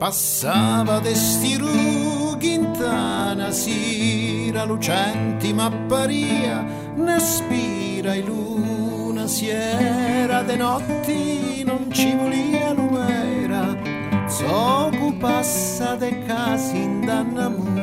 Passava desti rughi in tana sira lucenti ma paria ne spira e luna siera de notti non ci volia lumera. So passa de casi in dannamu